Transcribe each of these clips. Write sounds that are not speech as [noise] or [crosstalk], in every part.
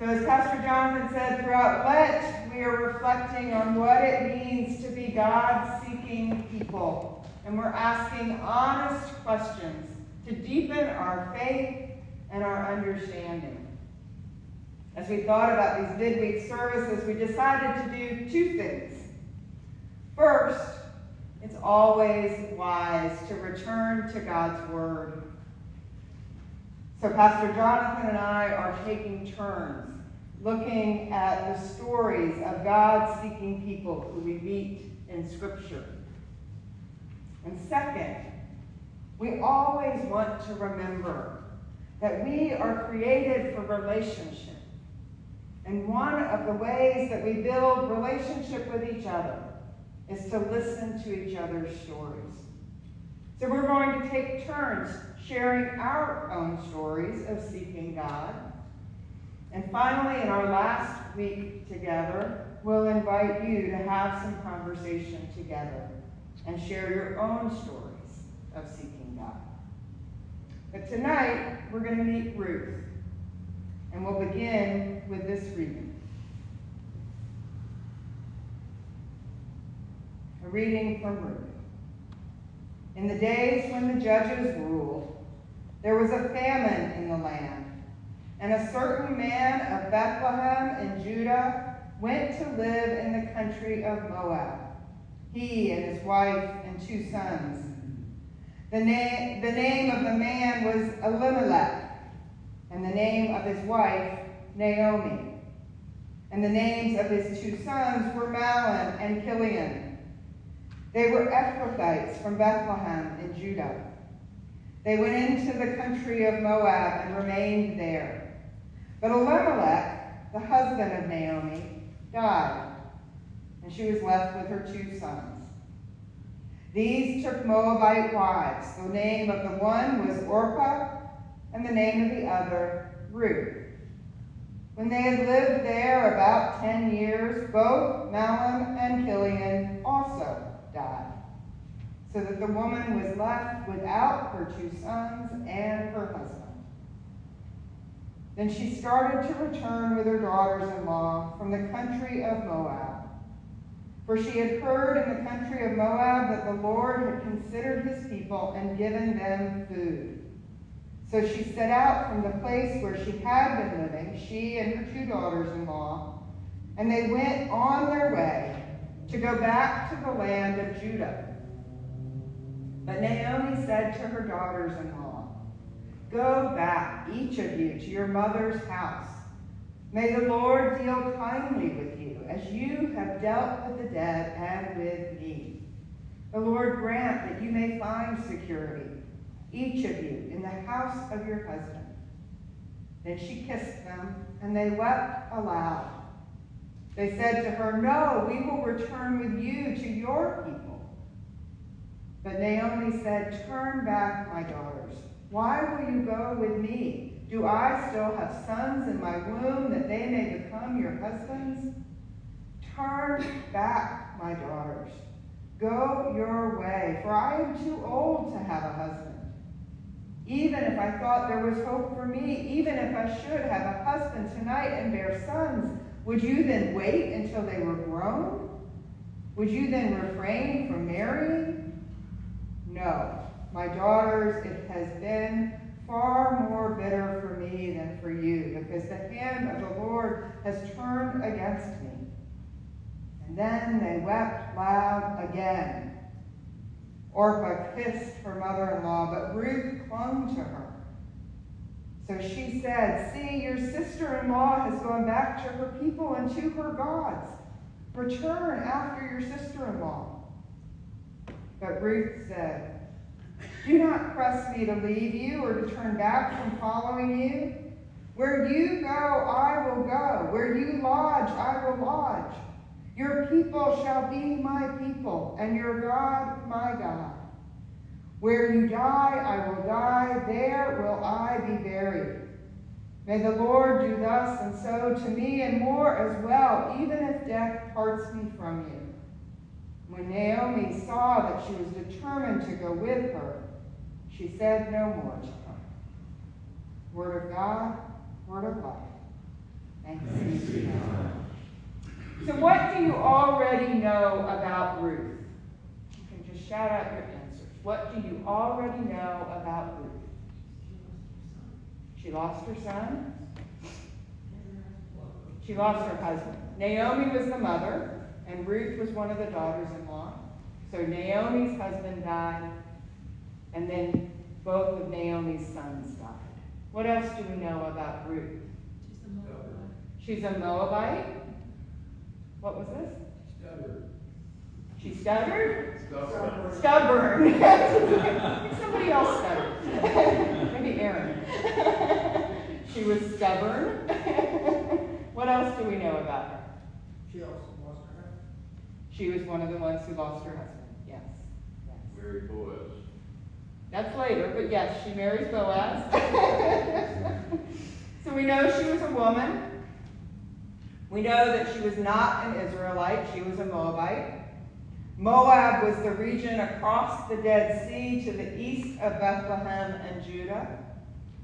So, as Pastor Jonathan said throughout Lent, we are reflecting on what it means to be God seeking people. And we're asking honest questions to deepen our faith and our understanding. As we thought about these midweek services, we decided to do two things. First, it's always wise to return to God's Word. So, Pastor Jonathan and I are taking turns looking at the stories of God seeking people who we meet in Scripture. And second, we always want to remember that we are created for relationship. And one of the ways that we build relationship with each other is to listen to each other's stories. So we're going to take turns sharing our own stories of seeking God. And finally, in our last week together, we'll invite you to have some conversation together and share your own stories of seeking God. But tonight, we're going to meet Ruth. And we'll begin with this reading. A reading from Ruth. In the days when the judges ruled, there was a famine in the land, and a certain man of Bethlehem in Judah went to live in the country of Moab, he and his wife and two sons. The, na- the name of the man was Elimelech, and the name of his wife, Naomi. And the names of his two sons were Mahlon and Chilion. They were Ephrathites from Bethlehem in Judah. They went into the country of Moab and remained there. But Elimelech, the husband of Naomi, died, and she was left with her two sons. These took Moabite wives. The name of the one was Orpah, and the name of the other, Ruth. When they had lived there about ten years, both Mahlon and Chilion also died, so that the woman was left without her two sons and her husband. Then she started to return with her daughters-in-law from the country of Moab. For she had heard in the country of Moab that the Lord had considered his people and given them food. So she set out from the place where she had been living, she and her two daughters-in-law, and they went on their way to go back to the land of Judah. But Naomi said to her daughters-in-law, Go back, each of you, to your mother's house. May the Lord deal kindly with you, as you have dealt with the dead and with me. The Lord grant that you may find security each of you, in the house of your husband. Then she kissed them, and they wept aloud. They said to her, No, we will return with you to your people. But Naomi said, Turn back, my daughters. Why will you go with me? Do I still have sons in my womb that they may become your husbands? Turn back, my daughters. Go your way, for I am too old to have a husband. Even if I thought there was hope for me, even if I should have a husband tonight and bear sons, would you then wait until they were grown? Would you then refrain from marrying? No, my daughters, it has been far more bitter for me than for you, because the hand of the Lord has turned against me. And then they wept loud again. Orpah kissed her mother-in-law, but Ruth clung to her. So she said, See, your sister-in-law has gone back to her people and to her gods. Return after your sister-in-law. But Ruth said, Do not press me to leave you or to turn back from following you. Where you go, I will go. Where you lodge, I will lodge. Your people shall be my people, and your God my God. Where you die, I will die, there will I be buried. May the Lord do thus and so to me and more as well, even if death parts me from you. When Naomi saw that she was determined to go with her, she said no more to her. Word of God, word of life. Thanks be to God. So, what do you already know about Ruth? You can just shout out your. What do you already know about Ruth? She lost her son. She lost her husband. Naomi was the mother, and Ruth was one of the daughters in law. So Naomi's husband died, and then both of Naomi's sons died. What else do we know about Ruth? She's a Moabite. What was this? Stubborn. She stuttered? Stubborn. Stubborn. [laughs] Somebody else stuttered. [laughs] Maybe Aaron. [laughs] she was stubborn. what else do we know about her? She also lost her husband. She was one of the ones who lost her husband. Yes. yes. Mary Boaz. That's later, but yes, she marries Boaz. so we know she was a woman. We know that she was not an Israelite, she was a Moabite. Moab was the region across the Dead Sea to the east of Bethlehem and Judah.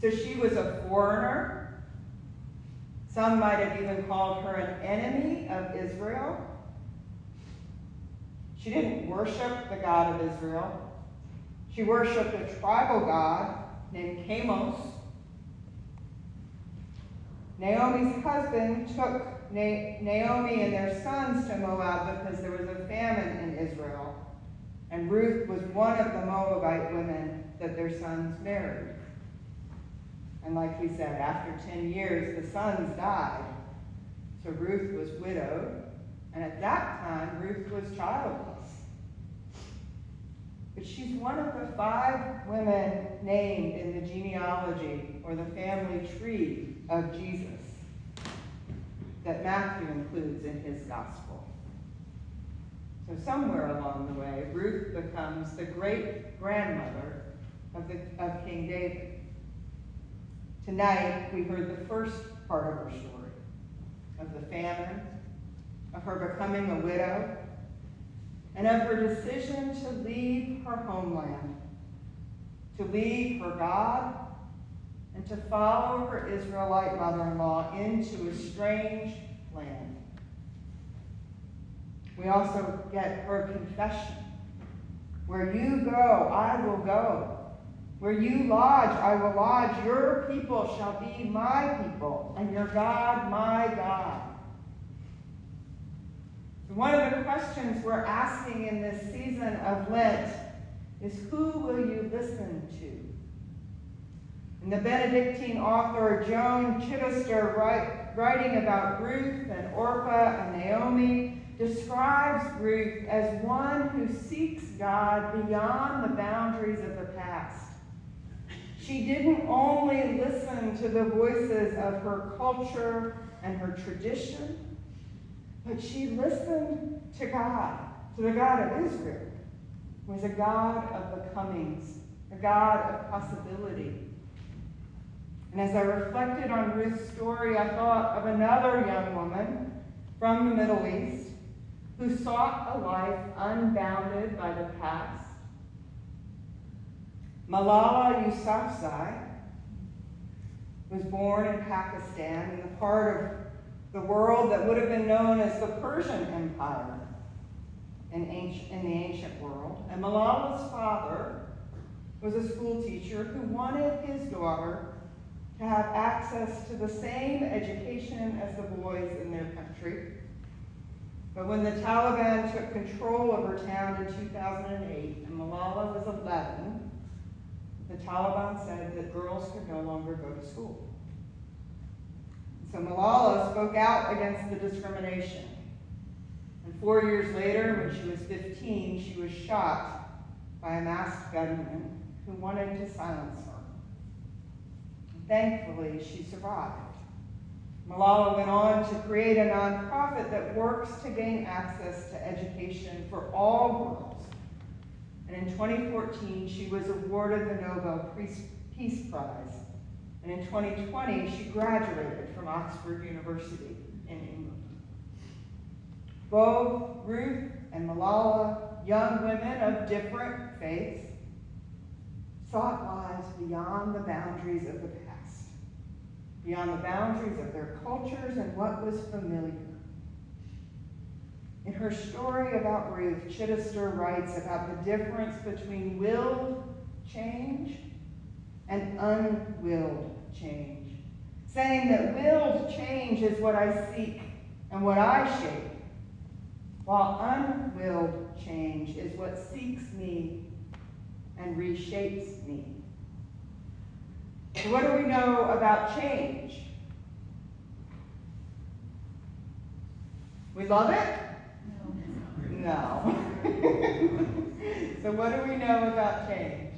So she was a foreigner. Some might have even called her an enemy of Israel. She didn't worship the God of Israel. She worshiped a tribal god named Chemosh. Naomi's husband took Na- Naomi and their sons to Moab because there was a famine in Israel. And Ruth was one of the Moabite women that their sons married. And like we said, after 10 years, the sons died. So Ruth was widowed. And at that time, Ruth was childless. But she's one of the five women named in the genealogy or the family tree of Jesus that Matthew includes in his gospel. So somewhere along the way, Ruth becomes the great grandmother of, the, of King David. Tonight, we heard the first part of her story, of the famine, of her becoming a widow, and of her decision to leave her homeland, to leave her God, and to follow her Israelite mother-in-law into a strange land. We also get her confession. Where you go, I will go. Where you lodge, I will lodge. Your people shall be my people, and your God, my God. One of the questions we're asking in this season of Lent is who will you listen to? And the Benedictine author Joan Chittister, write, writing about Ruth and Orpah and Naomi, describes Ruth as one who seeks God beyond the boundaries of the past. She didn't only listen to the voices of her culture and her tradition, but she listened to God, to the God of Israel, who is a God of the comings, a God of possibility. And as I reflected on Ruth's story, I thought of another young woman from the Middle East who sought a life unbounded by the past. Malala Yousafzai was born in Pakistan in the part of the world that would have been known as the Persian Empire in, ancient, in the ancient world. And Malala's father was a school teacher who wanted his daughter have access to the same education as the boys in their country. But when the Taliban took control of her town in 2008 and Malala was 11, the Taliban said that girls could no longer go to school. So Malala spoke out against the discrimination. And four years later, when she was 15, she was shot by a masked gunman who wanted to silence her. Thankfully, she survived. Malala went on to create a nonprofit that works to gain access to education for all girls. And in 2014, she was awarded the Nobel Peace Prize. And in 2020, she graduated from Oxford University in England. Both Ruth and Malala, young women of different faiths, sought lives beyond the boundaries of the past beyond the boundaries of their cultures and what was familiar. In her story about Ruth, Chittister writes about the difference between willed change and unwilled change, saying that willed change is what I seek and what I shape, while unwilled change is what seeks me and reshapes me. So what do we know about change? We love it? No. [laughs] [laughs] so what do we know about change?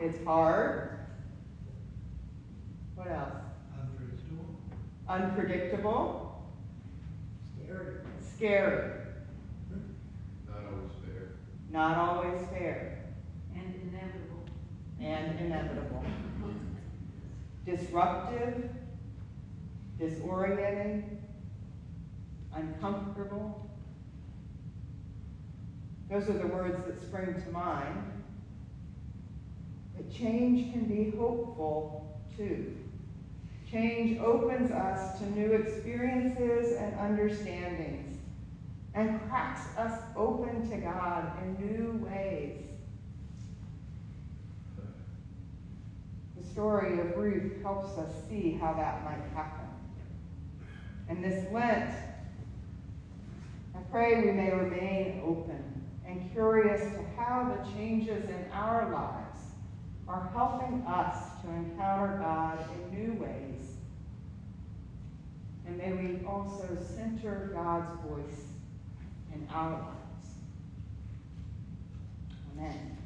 It's hard. What else? Unpredictable. Unpredictable. Scary. Scary. Not always fair. Not always fair. And inevitable. Disruptive. Disorienting. Uncomfortable. Those are the words that spring to mind. But change can be hopeful too. Change opens us to new experiences and understandings and cracks us open to God in new ways. The story of Ruth helps us see how that might happen. And this Lent, I pray we may remain open and curious to how the changes in our lives are helping us to encounter God in new ways. And may we also center God's voice in our lives. Amen.